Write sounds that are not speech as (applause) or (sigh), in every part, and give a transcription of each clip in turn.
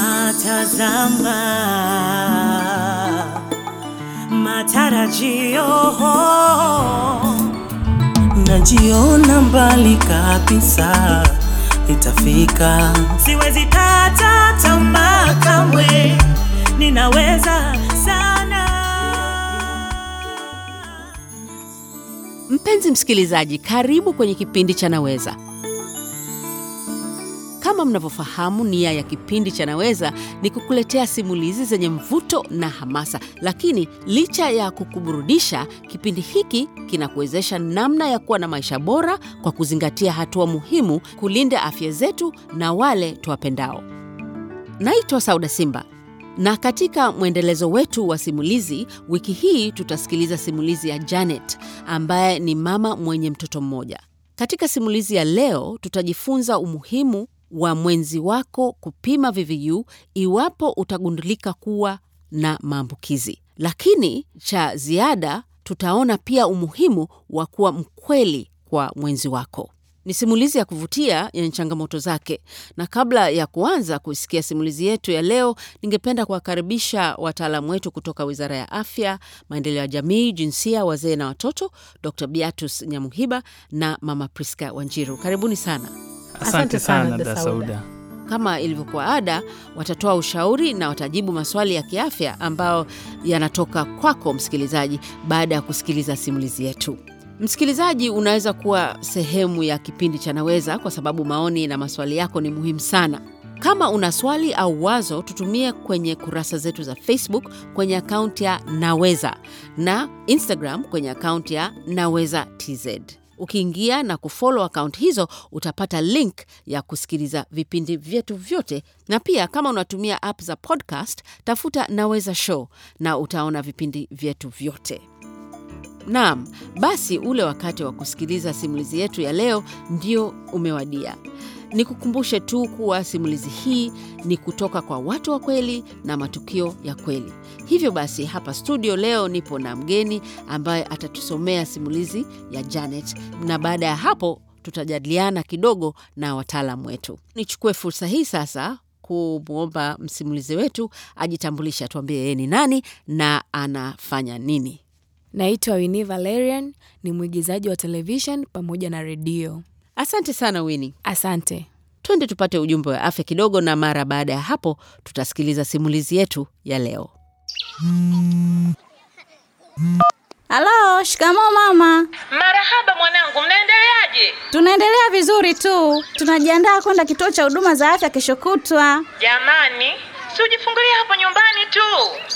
Natazama matarajio, najiona mbali kabisa, itafika. Siwezi kata tamaa kamwe, ninaweza sana. Mpenzi msikilizaji, karibu kwenye kipindi cha Naweza. Kama mnavyofahamu, nia ya kipindi cha Naweza ni kukuletea simulizi zenye mvuto na hamasa, lakini licha ya kukuburudisha, kipindi hiki kinakuwezesha namna ya kuwa na maisha bora kwa kuzingatia hatua muhimu kulinda afya zetu na wale tuwapendao. Naitwa Sauda Simba na katika mwendelezo wetu wa simulizi, wiki hii tutasikiliza simulizi ya Janet ambaye ni mama mwenye mtoto mmoja. Katika simulizi ya leo, tutajifunza umuhimu wa mwenzi wako kupima VVU iwapo utagundulika kuwa na maambukizi. Lakini cha ziada, tutaona pia umuhimu wa kuwa mkweli kwa mwenzi wako. Ni simulizi ya kuvutia yenye changamoto zake, na kabla ya kuanza kuisikia simulizi yetu ya leo, ningependa kuwakaribisha wataalamu wetu kutoka Wizara ya Afya, Maendeleo ya Jamii, Jinsia, Wazee na Watoto, Dr Beatus Nyamuhiba na Mama Priska Wanjiru. Karibuni sana. Asante sana dada Sauda. Kama ilivyokuwa ada, watatoa ushauri na watajibu maswali ya kiafya ambayo yanatoka kwako msikilizaji, baada ya kusikiliza simulizi yetu. Msikilizaji, unaweza kuwa sehemu ya kipindi cha Naweza kwa sababu maoni na maswali yako ni muhimu sana. Kama una swali au wazo, tutumie kwenye kurasa zetu za Facebook kwenye akaunti ya Naweza na Instagram kwenye akaunti ya Naweza TZ. Ukiingia na kufollow akaunti hizo utapata link ya kusikiliza vipindi vyetu vyote, na pia kama unatumia app za podcast, tafuta Naweza Show na utaona vipindi vyetu vyote. Naam, basi ule wakati wa kusikiliza simulizi yetu ya leo ndio umewadia. Nikukumbushe tu kuwa simulizi hii ni kutoka kwa watu wa kweli na matukio ya kweli. Hivyo basi, hapa studio leo nipo na mgeni ambaye atatusomea simulizi ya Janet, na baada ya hapo tutajadiliana kidogo na wataalamu wetu. Nichukue fursa hii sasa kumwomba msimulizi wetu ajitambulishe, atuambie yeye ni nani na anafanya nini. Naitwa Winnie Valerian, ni mwigizaji wa television pamoja na redio. Asante sana Wini. Asante. Twende tupate ujumbe wa afya kidogo, na mara baada ya hapo tutasikiliza simulizi yetu ya leo. Halo, shikamoo mama. Marahaba mwanangu, mnaendeleaje? Tunaendelea vizuri tu, tunajiandaa kwenda kituo cha huduma za afya kesho kutwa. Jamani, si ujifungulia hapo nyumbani tu.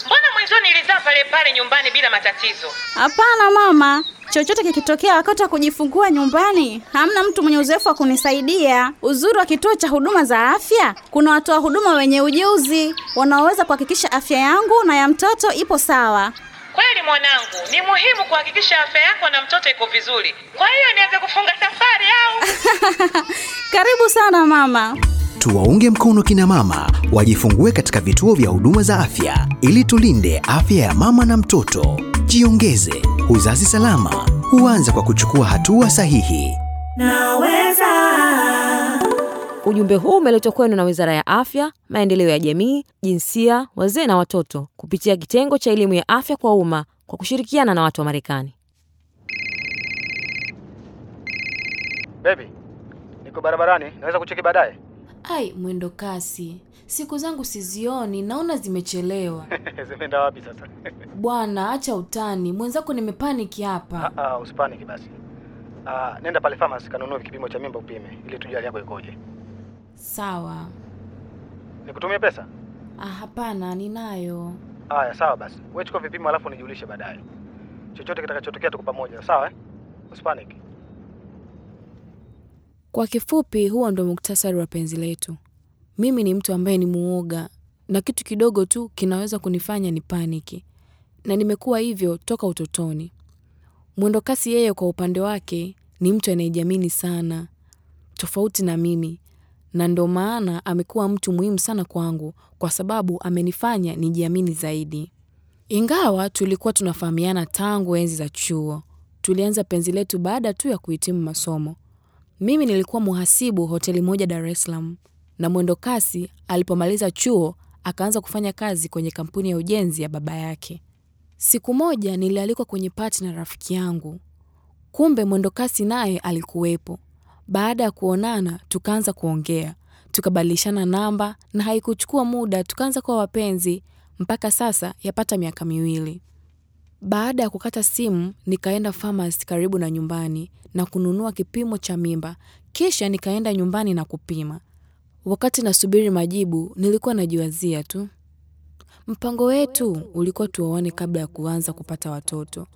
Mbona mwanzo nilizaa pale pale nyumbani bila matatizo? Hapana mama, chochote kikitokea wakati wa kujifungua nyumbani, hamna mtu mwenye uzoefu wa kunisaidia. Uzuri wa kituo cha huduma za afya, kuna watoa huduma wenye ujuzi wanaoweza kuhakikisha afya yangu na ya mtoto ipo sawa. Kweli mwanangu, ni muhimu kuhakikisha afya yako na mtoto iko vizuri. Kwa hiyo nianze kufunga safari au? (laughs) Karibu sana mama. Tuwaunge mkono kina mama wajifungue katika vituo vya huduma za afya ili tulinde afya ya mama na mtoto. Jiongeze, uzazi salama huanza kwa kuchukua hatua sahihi. Naweza Ujumbe huu umeletwa kwenu na Wizara ya Afya, Maendeleo ya Jamii, Jinsia, Wazee na Watoto kupitia kitengo cha elimu ya afya kwa umma kwa kushirikiana na watu wa Marekani. Baby, niko barabarani, naweza kucheki baadaye? Ai, mwendo kasi, siku zangu sizioni, naona zimechelewa. (laughs) Zimeenda wapi sasa? (laughs) Bwana, acha utani, mwenzako nimepaniki hapa. Ah, ah, usipaniki basi. Ah, nenda pale famasi kanunue kipimo cha mimba upime ili tujue hali yako ikoje. Sawa. Nikutumie pesa? Ah, hapana, ninayo. Haya, sawa basi. Wewe chukua vipimo alafu nijulishe baadaye. Chochote kitakachotokea tuko pamoja, sawa eh? Usipaniki. Kwa kifupi, huo ndo muktasari wa penzi letu. Mimi ni mtu ambaye ni muoga na kitu kidogo tu kinaweza kunifanya ni paniki, na nimekuwa hivyo toka utotoni. Mwendokasi yeye kwa upande wake ni mtu anayejiamini sana, tofauti na mimi, na ndo maana amekuwa mtu muhimu sana kwangu kwa sababu amenifanya nijiamini zaidi. Ingawa tulikuwa tunafahamiana tangu enzi za chuo, tulianza penzi letu baada tu ya kuhitimu masomo. Mimi nilikuwa muhasibu hoteli moja Dar es Salaam na mwendo kasi alipomaliza chuo akaanza kufanya kazi kwenye kampuni ya ujenzi ya baba yake. Siku moja nilialikwa kwenye pati na rafiki yangu, kumbe mwendo kasi naye alikuwepo. Baada ya kuonana, tukaanza kuongea, tukabadilishana namba na haikuchukua muda tukaanza kuwa wapenzi. Mpaka sasa yapata miaka miwili. Baada ya kukata simu, nikaenda famasi karibu na nyumbani na kununua kipimo cha mimba, kisha nikaenda nyumbani na kupima. Wakati nasubiri majibu, nilikuwa najiwazia tu, mpango wetu ulikuwa tuoane kabla ya kuanza kupata watoto,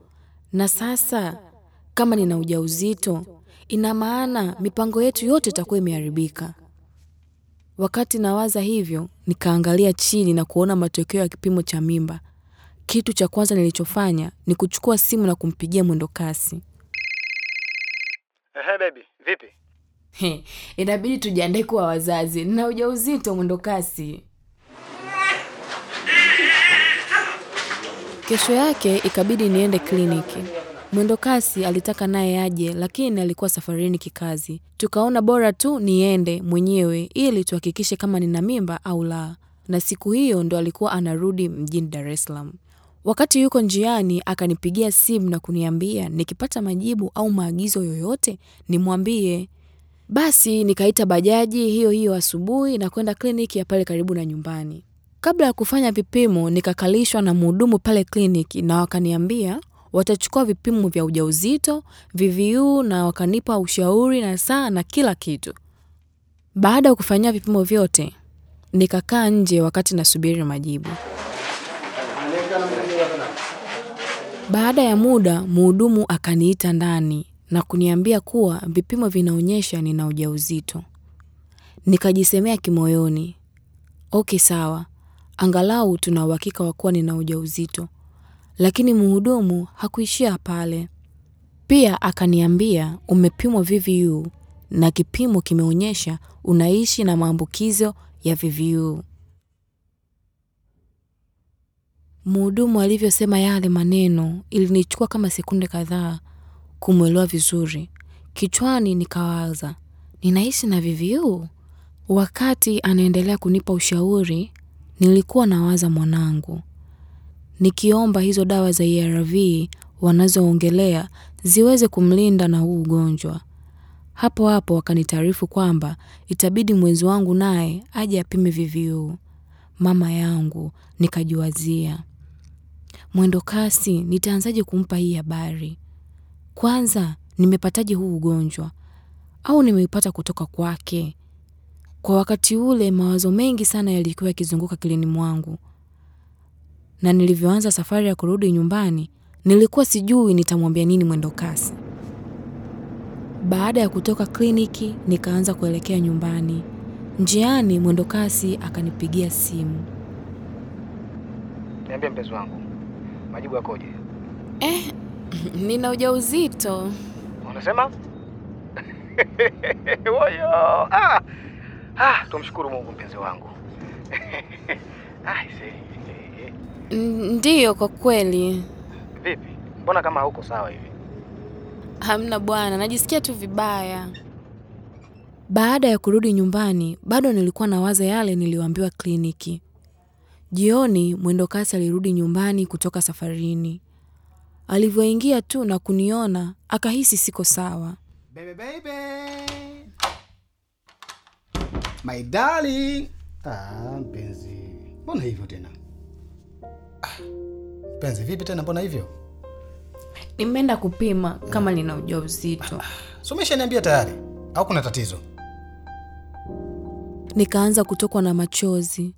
na sasa kama nina ujauzito, ina maana mipango yetu yote itakuwa imeharibika. Wakati nawaza hivyo, nikaangalia chini na kuona matokeo ya kipimo cha mimba. Kitu cha kwanza nilichofanya ni kuchukua simu na kumpigia mwendo kasi. Ehe, baby, vipi? He, inabidi tujiandae kuwa wazazi na ujauzito mwendo kasi. Kesho yake ikabidi niende kliniki. Mwendo kasi alitaka naye aje, lakini alikuwa safarini kikazi. Tukaona bora tu niende mwenyewe ili tuhakikishe kama nina mimba au la, na siku hiyo ndo alikuwa anarudi mjini Dar es Salaam. Wakati yuko njiani, akanipigia simu na kuniambia nikipata majibu au maagizo yoyote nimwambie. Basi nikaita bajaji hiyo hiyo asubuhi na kwenda kliniki ya pale karibu na nyumbani. Kabla ya kufanya vipimo, nikakalishwa na mhudumu pale kliniki na wakaniambia watachukua vipimo vya ujauzito, VVU na wakanipa ushauri na saa na kila kitu. Baada ya kufanyia vipimo vyote, nikakaa nje wakati nasubiri majibu. Baada ya muda, mhudumu akaniita ndani na kuniambia kuwa vipimo vinaonyesha nina ujauzito. Nikajisemea kimoyoni, okay, sawa, angalau tuna uhakika wa kuwa nina ujauzito. Lakini mhudumu hakuishia pale. Pia akaniambia umepimwa VVU na kipimo kimeonyesha unaishi na maambukizo ya VVU. Mhudumu alivyosema yale maneno, ilinichukua kama sekunde kadhaa kumwelewa vizuri. Kichwani nikawaza, ninaishi na VVU? Wakati anaendelea kunipa ushauri, nilikuwa nawaza mwanangu, nikiomba hizo dawa za ARV wanazoongelea ziweze kumlinda na huu ugonjwa. Hapo hapo wakanitaarifu kwamba itabidi mwenzi wangu naye aje apime VVU. Mama yangu, nikajiwazia mwendo kasi, nitaanzaje kumpa hii habari? Kwanza, nimepataje huu ugonjwa au nimeipata kutoka kwake? Kwa wakati ule mawazo mengi sana yalikuwa yakizunguka kilini mwangu, na nilivyoanza safari ya kurudi nyumbani nilikuwa sijui nitamwambia nini mwendo kasi. Baada ya kutoka kliniki, nikaanza kuelekea nyumbani. Njiani mwendo kasi akanipigia simu. Niambie mpenzi wangu, majibu yakoje? Eh, nina ujauzito. Unasema? (laughs) Woyo! Ah! Ah, tumshukuru Mungu mpenzi wangu. (laughs) ah, Ndiyo, kwa kweli. Vipi? Mbona kama hauko sawa hivi? Hamna bwana, najisikia tu vibaya. Baada ya kurudi nyumbani, bado nilikuwa na waza yale niliyoambiwa kliniki. Jioni mwendokasi alirudi nyumbani kutoka safarini. Alivyoingia tu na kuniona, akahisi siko sawa. Baby, baby. My darling. Ah, mpenzi. Mbona hivyo tena? Ah, mpenzi, vipi tena mbona hivyo? Nimeenda kupima kama nina ujauzito. So umeshaniambia tayari au kuna tatizo? Nikaanza kutokwa na machozi.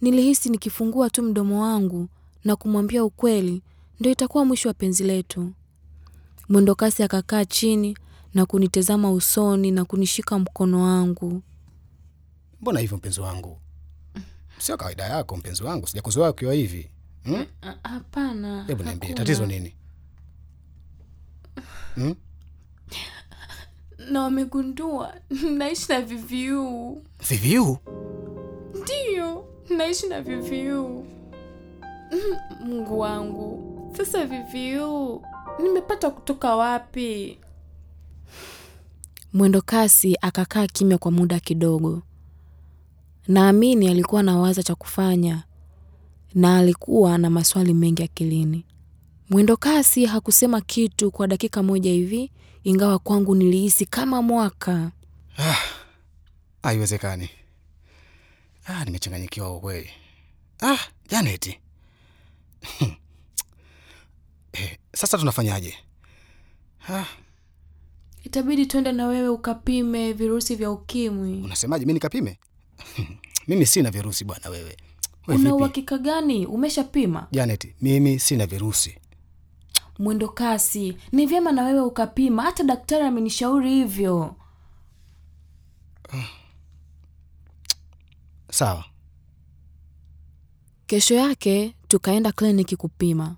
Nilihisi nikifungua tu mdomo wangu na kumwambia ukweli ndio itakuwa mwisho wa penzi letu. Mwendokasi akakaa chini na kunitazama usoni na kunishika mkono wangu. Mbona hivyo mpenzi wangu? Sio kawaida yako mpenzi wangu, sijakuzoea ukiwa hivi. Hmm? Hapana. Hebu niambie tatizo nini? Hmm? Na wamegundua (laughs) naishi na VVU. VVU? Naishi na VVU. (laughs) Mungu wangu, sasa Viviu nimepata kutoka wapi? Mwendo kasi akakaa kimya kwa muda kidogo. Naamini alikuwa na waza cha kufanya na alikuwa na maswali mengi akilini. Mwendo kasi hakusema kitu kwa dakika moja hivi, ingawa kwangu nilihisi kama mwaka. Haiwezekani. Ah, nimechanganyikiwa kwa kweli. Ah, Janet. (laughs) eh, sasa tunafanyaje? Ah, Itabidi twende na wewe ukapime virusi vya ukimwi. unasemaje? Mi nikapime? (laughs) mimi sina virusi bwana. Wewe Wewe Una uhakika gani? Umeshapima? Janet, mimi sina virusi. Mwendo kasi, ni vyema na wewe ukapima. Hata daktari amenishauri hivyo. Sawa. Kesho yake tukaenda kliniki kupima,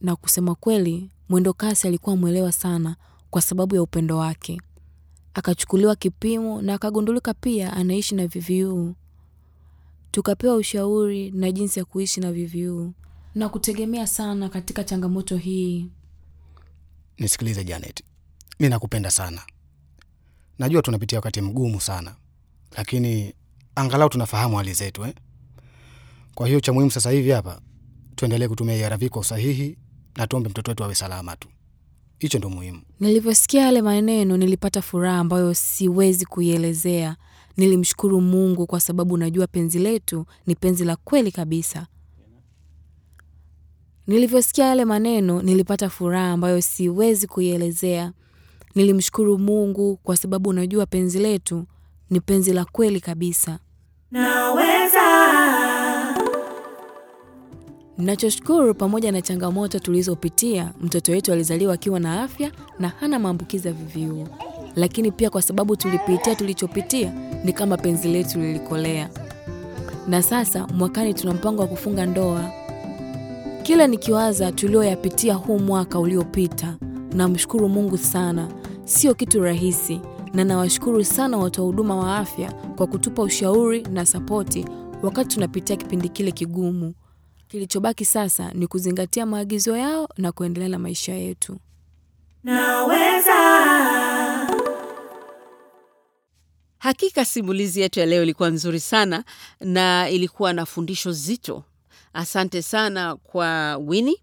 na kusema kweli, mwendo kasi alikuwa mwelewa sana kwa sababu ya upendo wake. Akachukuliwa kipimo na akagundulika pia anaishi na VVU. Tukapewa ushauri na jinsi ya kuishi na VVU na kutegemea sana katika changamoto hii. Nisikilize Janet, mi nakupenda sana. Najua tunapitia wakati mgumu sana, lakini angalau tunafahamu hali zetu eh? Kwa hiyo cha muhimu sasa hivi hapa tuendelee kutumia ARV kwa usahihi na tuombe mtoto wetu awe salama tu. Hicho ndo muhimu. Nilivyosikia yale maneno nilipata furaha ambayo siwezi kuielezea. Nilimshukuru Mungu kwa sababu najua penzi letu ni penzi la kweli kabisa. Nilivyosikia yale maneno nilipata furaha ambayo siwezi kuielezea. Nilimshukuru Mungu kwa sababu najua penzi letu ni penzi la kweli kabisa. Naweza. Nachoshukuru pamoja na changamoto tulizopitia, mtoto wetu alizaliwa akiwa na afya na hana maambukizi ya VVU. Lakini pia kwa sababu tulipitia tulichopitia, ni kama penzi letu lilikolea. Na sasa mwakani tuna mpango wa kufunga ndoa. Kila nikiwaza tulioyapitia huu mwaka uliopita, namshukuru Mungu sana. Sio kitu rahisi, na nawashukuru sana watoa huduma wa afya kwa kutupa ushauri na sapoti wakati tunapitia kipindi kile kigumu. Kilichobaki sasa ni kuzingatia maagizo yao na kuendelea na maisha yetu. Naweza. Hakika simulizi yetu ya leo ilikuwa nzuri sana na ilikuwa na fundisho zito. Asante sana kwa Winnie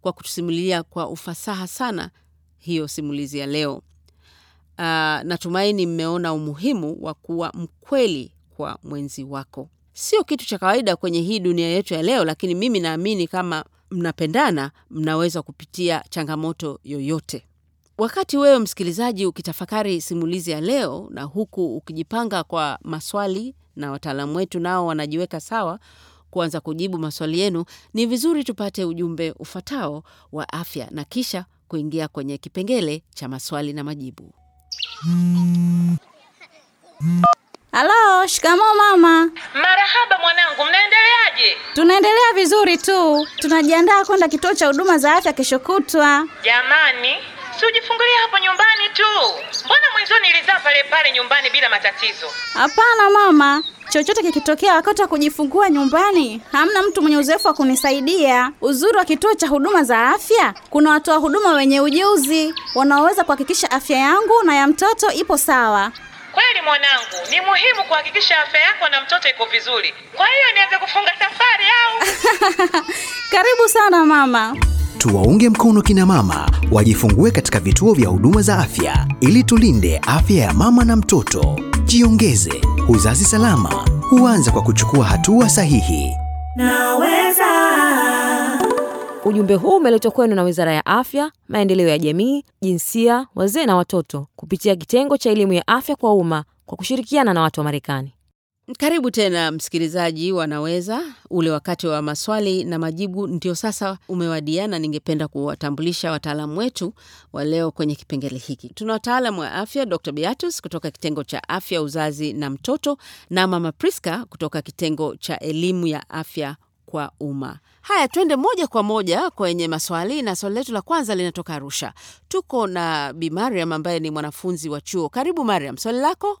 kwa kutusimulia kwa ufasaha sana hiyo simulizi ya leo. Uh, natumaini mmeona umuhimu wa kuwa mkweli kwa mwenzi wako. Sio kitu cha kawaida kwenye hii dunia yetu ya leo, lakini mimi naamini kama mnapendana, mnaweza kupitia changamoto yoyote. Wakati wewe msikilizaji ukitafakari simulizi ya leo na huku ukijipanga kwa maswali na wataalamu wetu nao wanajiweka sawa kuanza kujibu maswali yenu, ni vizuri tupate ujumbe ufuatao wa afya na kisha kuingia kwenye kipengele cha maswali na majibu. Halo, shikamoo mama. Marahaba mwanangu, mnaendeleaje? Tunaendelea vizuri tu, tunajiandaa kwenda kituo cha huduma za afya kesho kutwa. Jamani, si ujifungulia hapo nyumbani tu. Mbona mwanzoni ilizaa pale pale nyumbani bila matatizo? Hapana mama, chochote kikitokea wakati wa kujifungua nyumbani, hamna mtu mwenye uzoefu wa kunisaidia. Uzuri wa kituo cha huduma za afya, kuna watoa huduma wenye ujuzi wanaoweza kuhakikisha afya yangu na ya mtoto ipo sawa. Kweli mwanangu, ni muhimu kuhakikisha afya yako na mtoto iko vizuri. Kwa hiyo nianze kufunga safari au? (laughs) Karibu sana mama. Tuwaunge mkono kina mama wajifungue katika vituo vya huduma za afya ili tulinde afya ya mama na mtoto. Jiongeze, uzazi salama huanza kwa kuchukua hatua sahihi. Naweza. Ujumbe huu umeletwa kwenu na Wizara ya Afya, Maendeleo ya Jamii, Jinsia, Wazee na Watoto kupitia kitengo cha elimu ya afya kwa umma kwa kushirikiana na watu wa Marekani. Karibu tena msikilizaji, wanaweza ule wakati wa maswali na majibu ndio sasa umewadia, na ningependa kuwatambulisha wataalamu wetu wa leo kwenye kipengele hiki. Tuna wataalamu wa afya, Dr Beatus kutoka kitengo cha afya uzazi na mtoto, na mama Priska kutoka kitengo cha elimu ya afya kwa umma. Haya, twende moja kwa moja kwenye maswali, na swali letu la kwanza linatoka Arusha. Tuko na Bi Mariam ambaye ni mwanafunzi wa chuo. Karibu Mariam, swali lako.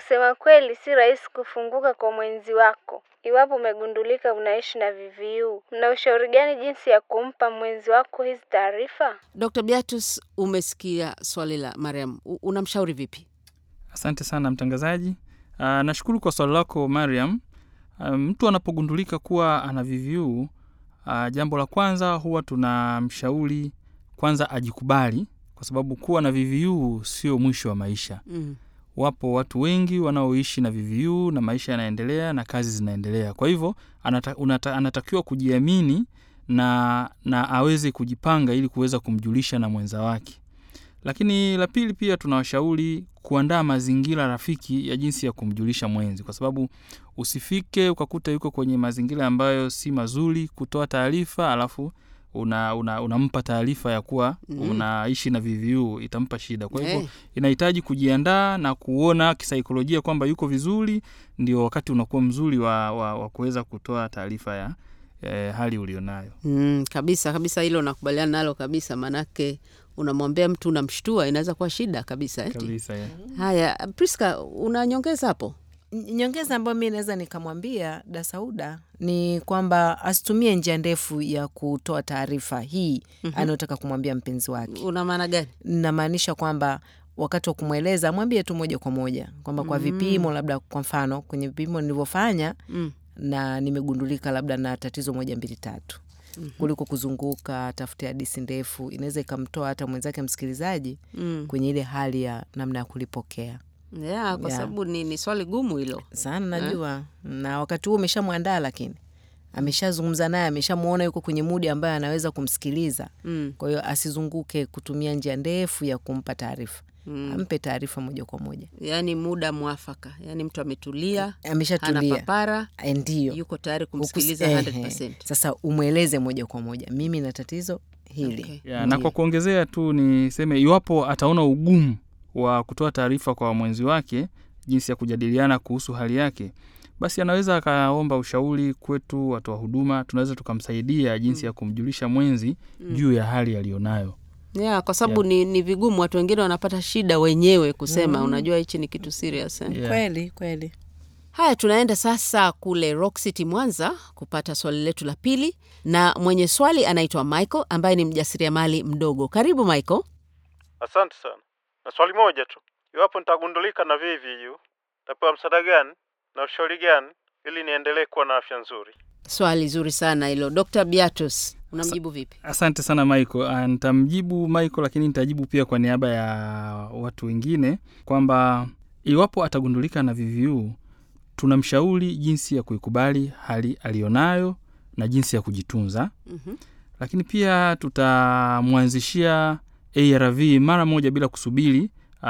Kusema kweli, si rahisi kufunguka kwa mwenzi wako iwapo umegundulika unaishi na VVU. Mna ushauri gani jinsi ya kumpa mwenzi wako hizi taarifa? Dr Beatus, umesikia swali la Mariam, unamshauri vipi? Asante sana mtangazaji. Uh, nashukuru kwa swali lako Mariam. Uh, mtu anapogundulika kuwa ana VVU uh, jambo la kwanza huwa tunamshauri kwanza ajikubali, kwa sababu kuwa na VVU sio mwisho wa maisha. Mm. Wapo watu wengi wanaoishi na VVU na maisha yanaendelea na kazi zinaendelea. Kwa hivyo anata, unata, anatakiwa kujiamini na, na aweze kujipanga ili kuweza kumjulisha na mwenza wake. Lakini la pili pia tunawashauri kuandaa mazingira rafiki ya jinsi ya kumjulisha mwenzi, kwa sababu usifike ukakuta yuko kwenye mazingira ambayo si mazuri kutoa taarifa alafu una, una, unampa taarifa ya kuwa Mm. unaishi na VVU, itampa shida. Kwa hivyo hey. inahitaji kujiandaa na kuona kisaikolojia kwamba yuko vizuri, ndio wakati unakuwa mzuri wa, wa, wa kuweza kutoa taarifa ya eh, hali ulionayo. Mm, kabisa kabisa, hilo nakubaliana nalo kabisa, maanake unamwambia mtu unamshtua, inaweza kuwa shida kabisa eti. Kabisa, yeah. Haya, Priska, unanyongeza hapo? Nyongeza ambayo mi naweza nikamwambia Dasauda ni kwamba asitumie njia ndefu ya kutoa taarifa hii Mhm. anayotaka kumwambia mpenzi wake. Una maana gani? Namaanisha kwamba wakati wa kumweleza mwambie tu moja kwa moja kwamba kwa Mm. vipimo, labda kwa mfano kwenye vipimo nilivyofanya Mm. na nimegundulika labda na tatizo moja mbili tatu Mhm. kuliko kuzunguka tafute hadisi ndefu, inaweza ikamtoa hata mwenzake msikilizaji Mm. kwenye ile hali ya namna ya kulipokea Yeah, kwa Yeah. sababu ni, ni swali gumu hilo. Sana Eh? najua. Na wakati huo umeshamwandaa lakini. Ameshazungumza naye ameshamwona yuko kwenye mudi ambayo anaweza kumsikiliza. Mm. kwa hiyo asizunguke kutumia njia ndefu ya kumpa taarifa. Mm. ampe taarifa moja kwa moja. Yani muda mwafaka, yani mtu ametulia, ameshatulia. papara, Eh, yuko tayari kumsikiliza 100%. sasa umweleze moja kwa moja. Mimi na tatizo hili. Okay. yeah, na kwa kuongezea tu niseme iwapo ataona ugumu wa kutoa taarifa kwa mwenzi wake jinsi ya kujadiliana kuhusu hali yake, basi anaweza akaomba ushauri kwetu watoa huduma, tunaweza tukamsaidia jinsi ya kumjulisha mwenzi Mm. juu ya hali aliyonayo. Yeah, kwa sababu ni, ni vigumu, watu wengine wanapata shida wenyewe kusema Mm. unajua hichi ni kitu serious eh? Yeah. kweli kweli Haya, tunaenda sasa kule Rock City Mwanza kupata swali letu la pili, na mwenye swali anaitwa Michael ambaye ni mjasiriamali mdogo. Karibu Michael. Asante sana. Na swali moja tu, iwapo nitagundulika na VVU, tapewa msaada gani na ushauri gani ili niendelee kuwa na afya nzuri? Swali zuri sana hilo. Dr. Beatus, unamjibu vipi? Asante sana Michael. Ah, Nitamjibu Michael, lakini nitajibu pia kwa niaba ya watu wengine kwamba iwapo atagundulika na VVU, tunamshauri jinsi ya kuikubali hali aliyonayo na jinsi ya kujitunza, Mhm. lakini pia tutamwanzishia ARV mara moja bila kusubiri uh,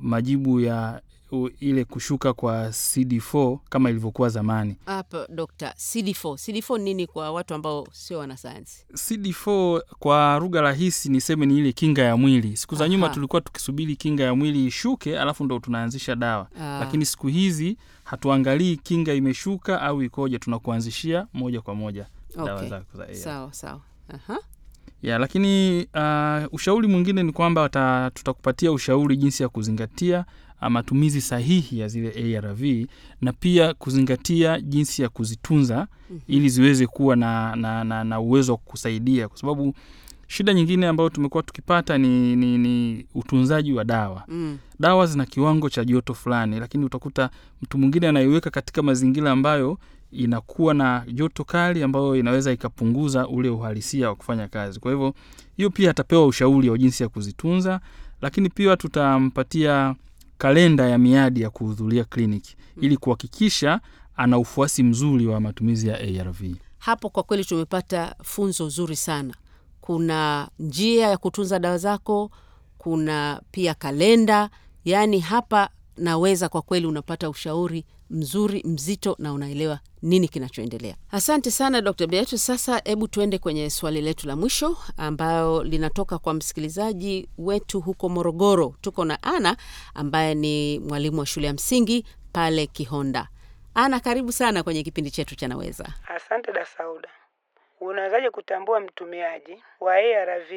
majibu ya uh, ile kushuka kwa CD4 kama ilivyokuwa zamani. Hapo dokta, CD4. CD4 ni nini kwa watu ambao sio wanasayansi? CD4 kwa lugha rahisi niseme ni ile kinga ya mwili. Siku za nyuma tulikuwa tukisubiri kinga ya mwili ishuke, alafu ndo tunaanzisha dawa Ah. lakini siku hizi hatuangalii kinga imeshuka au ikoje, tunakuanzishia moja kwa moja dawa zako za ARV. Sawa sawa. Aha. Ya lakini uh, ushauri mwingine ni kwamba tutakupatia ushauri jinsi ya kuzingatia uh, matumizi sahihi ya zile ARV na pia kuzingatia jinsi ya kuzitunza Mhm. ili ziweze kuwa na, na, na, na uwezo wa kukusaidia kwa sababu shida nyingine ambayo tumekuwa tukipata ni, ni, ni utunzaji wa dawa Mm. dawa zina kiwango cha joto fulani lakini utakuta mtu mwingine anaiweka katika mazingira ambayo inakuwa na joto kali ambayo inaweza ikapunguza ule uhalisia wa kufanya kazi kwa hivyo hiyo pia atapewa ushauri wa jinsi ya kuzitunza lakini pia tutampatia kalenda ya miadi ya kuhudhuria kliniki ili kuhakikisha ana ufuasi mzuri wa matumizi ya arv Hapo kwa kweli tumepata funzo zuri sana. Kuna njia ya kutunza dawa zako, kuna pia kalenda. Yaani hapa naweza kwa kweli unapata ushauri mzuri mzito na unaelewa nini kinachoendelea. Asante sana Dr. Beatrice. Sasa hebu tuende kwenye swali letu la mwisho ambayo linatoka kwa msikilizaji wetu huko Morogoro. Tuko na Ana ambaye ni mwalimu wa shule ya msingi pale Kihonda. Ana, karibu sana kwenye kipindi chetu cha Naweza. Asante da Sauda. Unawezaje kutambua mtumiaji wa ARV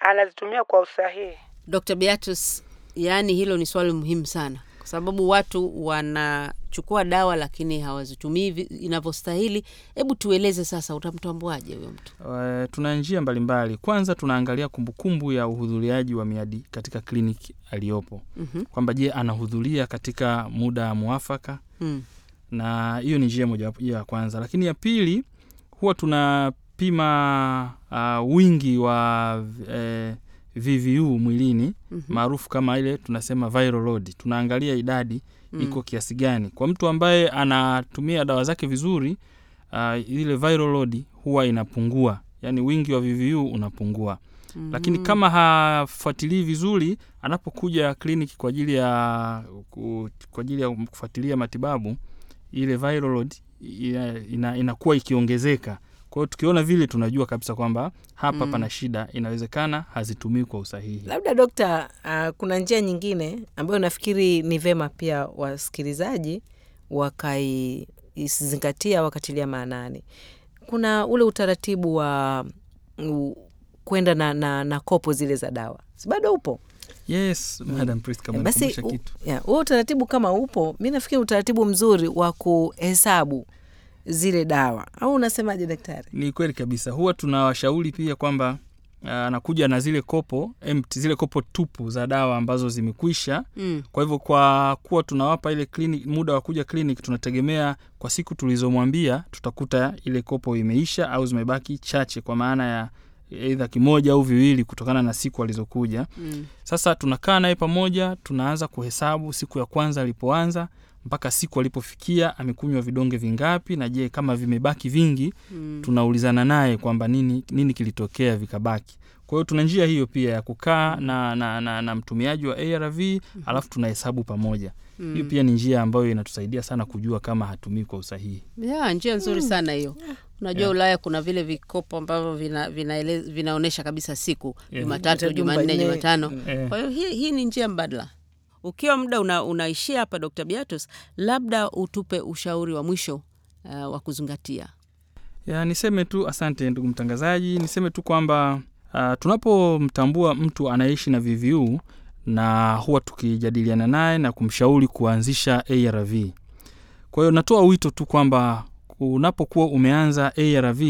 anazitumia kwa usahihi? Dr. Beatus, yaani hilo ni swali muhimu sana sababu watu wanachukua dawa lakini hawazitumii inavyostahili. Hebu tueleze sasa, utamtambuaje huyo mtu? Uh, tuna njia mbalimbali. Kwanza tunaangalia kumbukumbu ya uhudhuriaji wa miadi katika kliniki aliyopo, Mhm. kwamba je, anahudhuria katika muda mwafaka Mm. na hiyo ni njia mojawapo ya kwanza lakini ya pili huwa tunapima uh, wingi wa eh, VVU mwilini Mhm. maarufu kama ile tunasema viral load. Tunaangalia idadi Mm. iko kiasi gani. Kwa mtu ambaye anatumia dawa zake vizuri, uh, ile viral load huwa inapungua, yaani wingi wa VVU unapungua. Lakini Mhm. kama hafuatilii vizuri, anapokuja kliniki kwa ajili ya kwa ajili ya kufuatilia matibabu, ile viral load ina, ina, inakuwa ikiongezeka. Kwa hiyo tukiona vile tunajua kabisa kwamba hapa Mm. pana shida, inawezekana hazitumii kwa usahihi. Labda dokta, uh, kuna njia nyingine ambayo nafikiri ni vema pia wasikilizaji wakaizingatia wakatilia maanani. Kuna ule utaratibu wa kwenda na, na, na kopo zile za dawa, si bado upo? Yes, Madam Priska, Eh, Basi huo utaratibu kama upo, mi nafikiri utaratibu mzuri wa kuhesabu zile dawa, au unasemaje daktari? Ni kweli kabisa, huwa tunawashauri pia kwamba ah, anakuja na zile kopo empty, zile kopo tupu za dawa ambazo zimekwisha. Mm. Kwa hivyo kwa kuwa tunawapa ile clinic, muda wa kuja clinic, tunategemea kwa siku tulizomwambia tutakuta ile kopo imeisha au zimebaki chache, kwa maana ya aidha kimoja au viwili kutokana na siku alizokuja. Mm. Sasa tunakaa naye pamoja, tunaanza kuhesabu siku ya kwanza alipoanza mpaka siku alipofikia amekunywa vidonge vingapi, na je kama vimebaki vingi Mm. tunaulizana naye kwamba nini, nini kilitokea vikabaki. Kwa hiyo tuna njia hiyo pia ya kukaa na, na, na, na mtumiaji wa ARV alafu tunahesabu pamoja. Mm. Hiyo pia ni njia ambayo inatusaidia sana kujua kama hatumii kwa usahihi. Yeah, njia nzuri sana hiyo. Unajua Yeah. Ulaya kuna vile vikopo ambavyo vina, vinaonyesha kabisa siku. Jumatatu, Jumanne. Jumatano. Kwa hiyo hii, hii ni njia mbadala. Ukiwa muda una, unaishia hapa, Dr. Beatus, labda utupe ushauri wa mwisho uh, wa kuzingatia. Ya, niseme tu asante ndugu mtangazaji, niseme tu kwamba uh, tunapomtambua mtu anaishi na VVU na huwa tukijadiliana naye na kumshauri kuanzisha ARV. Kwa hiyo natoa wito tu kwamba unapokuwa umeanza ARV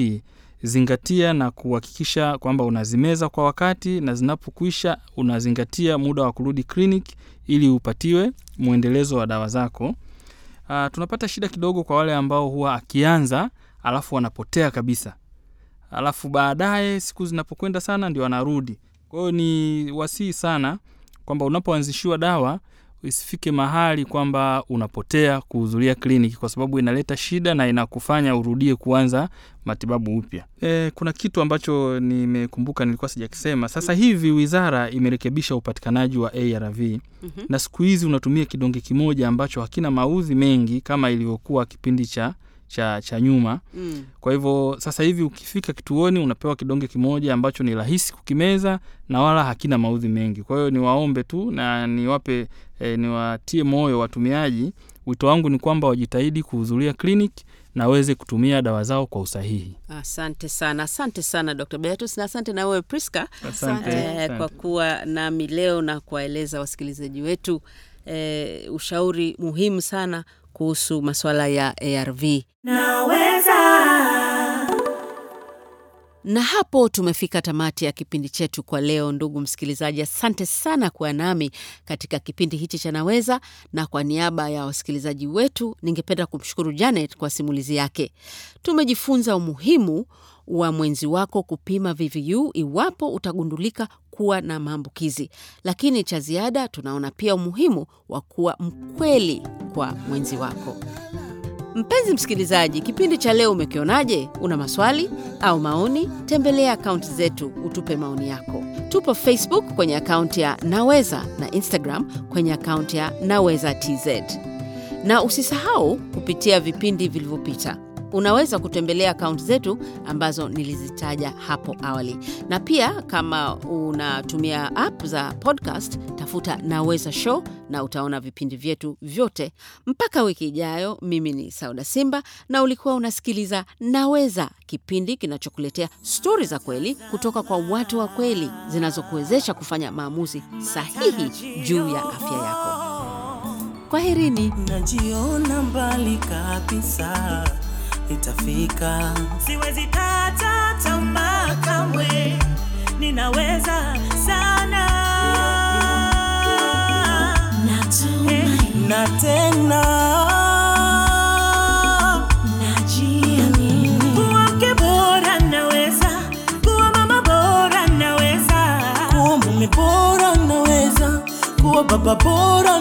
zingatia na kuhakikisha kwamba unazimeza kwa wakati na zinapokwisha unazingatia muda wa kurudi clinic ili upatiwe mwendelezo wa dawa zako. Uh, tunapata shida kidogo kwa wale ambao huwa akianza alafu wanapotea kabisa, alafu baadaye siku zinapokwenda sana ndio anarudi. Kwa hiyo ni wasihi sana kwamba unapoanzishiwa dawa isifike mahali kwamba unapotea kuhudhuria kliniki, kwa sababu inaleta shida na inakufanya urudie kuanza matibabu upya. E, kuna kitu ambacho nimekumbuka nilikuwa sijakisema. Sasa hivi wizara imerekebisha upatikanaji wa ARV Mhm. na siku hizi unatumia kidonge kimoja ambacho hakina maudhi mengi kama ilivyokuwa kipindi cha, cha, cha nyuma. Mm. Kwa hivyo sasa hivi ukifika kituoni unapewa kidonge kimoja ambacho ni rahisi kukimeza na wala hakina maudhi mengi. Kwa hiyo niwaombe tu na niwape e, niwatie moyo watumiaji. Wito wangu ni kwamba wajitahidi kuhudhuria kliniki na waweze kutumia dawa zao kwa usahihi. Asante sana, asante sana Dr. Beatus na asante na wewe Priska Asante, eh, asante. kwa kuwa nami leo na kuwaeleza wasikilizaji wetu eh, ushauri muhimu sana kuhusu masuala ya ARV. Naweza. Na hapo tumefika tamati ya kipindi chetu kwa leo. Ndugu msikilizaji, asante sana kuwa nami katika kipindi hichi cha Naweza, na kwa niaba ya wasikilizaji wetu ningependa kumshukuru Janet kwa simulizi yake. Tumejifunza umuhimu wa mwenzi wako kupima VVU iwapo utagundulika kuwa na maambukizi, lakini cha ziada tunaona pia umuhimu wa kuwa mkweli kwa mwenzi wako. Mpenzi msikilizaji, kipindi cha leo umekionaje? Una maswali au maoni? Tembelea akaunti zetu utupe maoni yako. Tupo Facebook kwenye akaunti ya Naweza na Instagram kwenye akaunti ya Naweza TZ, na usisahau kupitia vipindi vilivyopita. Unaweza kutembelea akaunti zetu ambazo nilizitaja hapo awali, na pia kama unatumia app za podcast, tafuta Naweza Show na utaona vipindi vyetu vyote. Mpaka wiki ijayo, mimi ni Sauda Simba na ulikuwa unasikiliza Naweza, kipindi kinachokuletea stori za kweli kutoka kwa watu wa kweli zinazokuwezesha kufanya maamuzi sahihi juu ya afya yako. Kwaherini. najiona mbali kabisa, itafika, siwezi kata tamaa kamwe, ninaweza sana. Na tena. Najiamini, kuwa bora naweza, kuwa mama bora naweza, kuwa mume bora naweza, kuwa baba bora